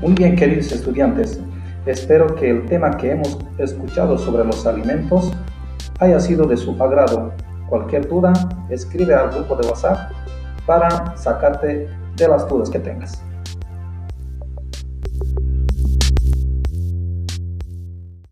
Muy bien, queridos estudiantes, espero que el tema que hemos escuchado sobre los alimentos haya sido de su agrado. Cualquier duda, escribe al grupo de WhatsApp para sacarte de las dudas que tengas.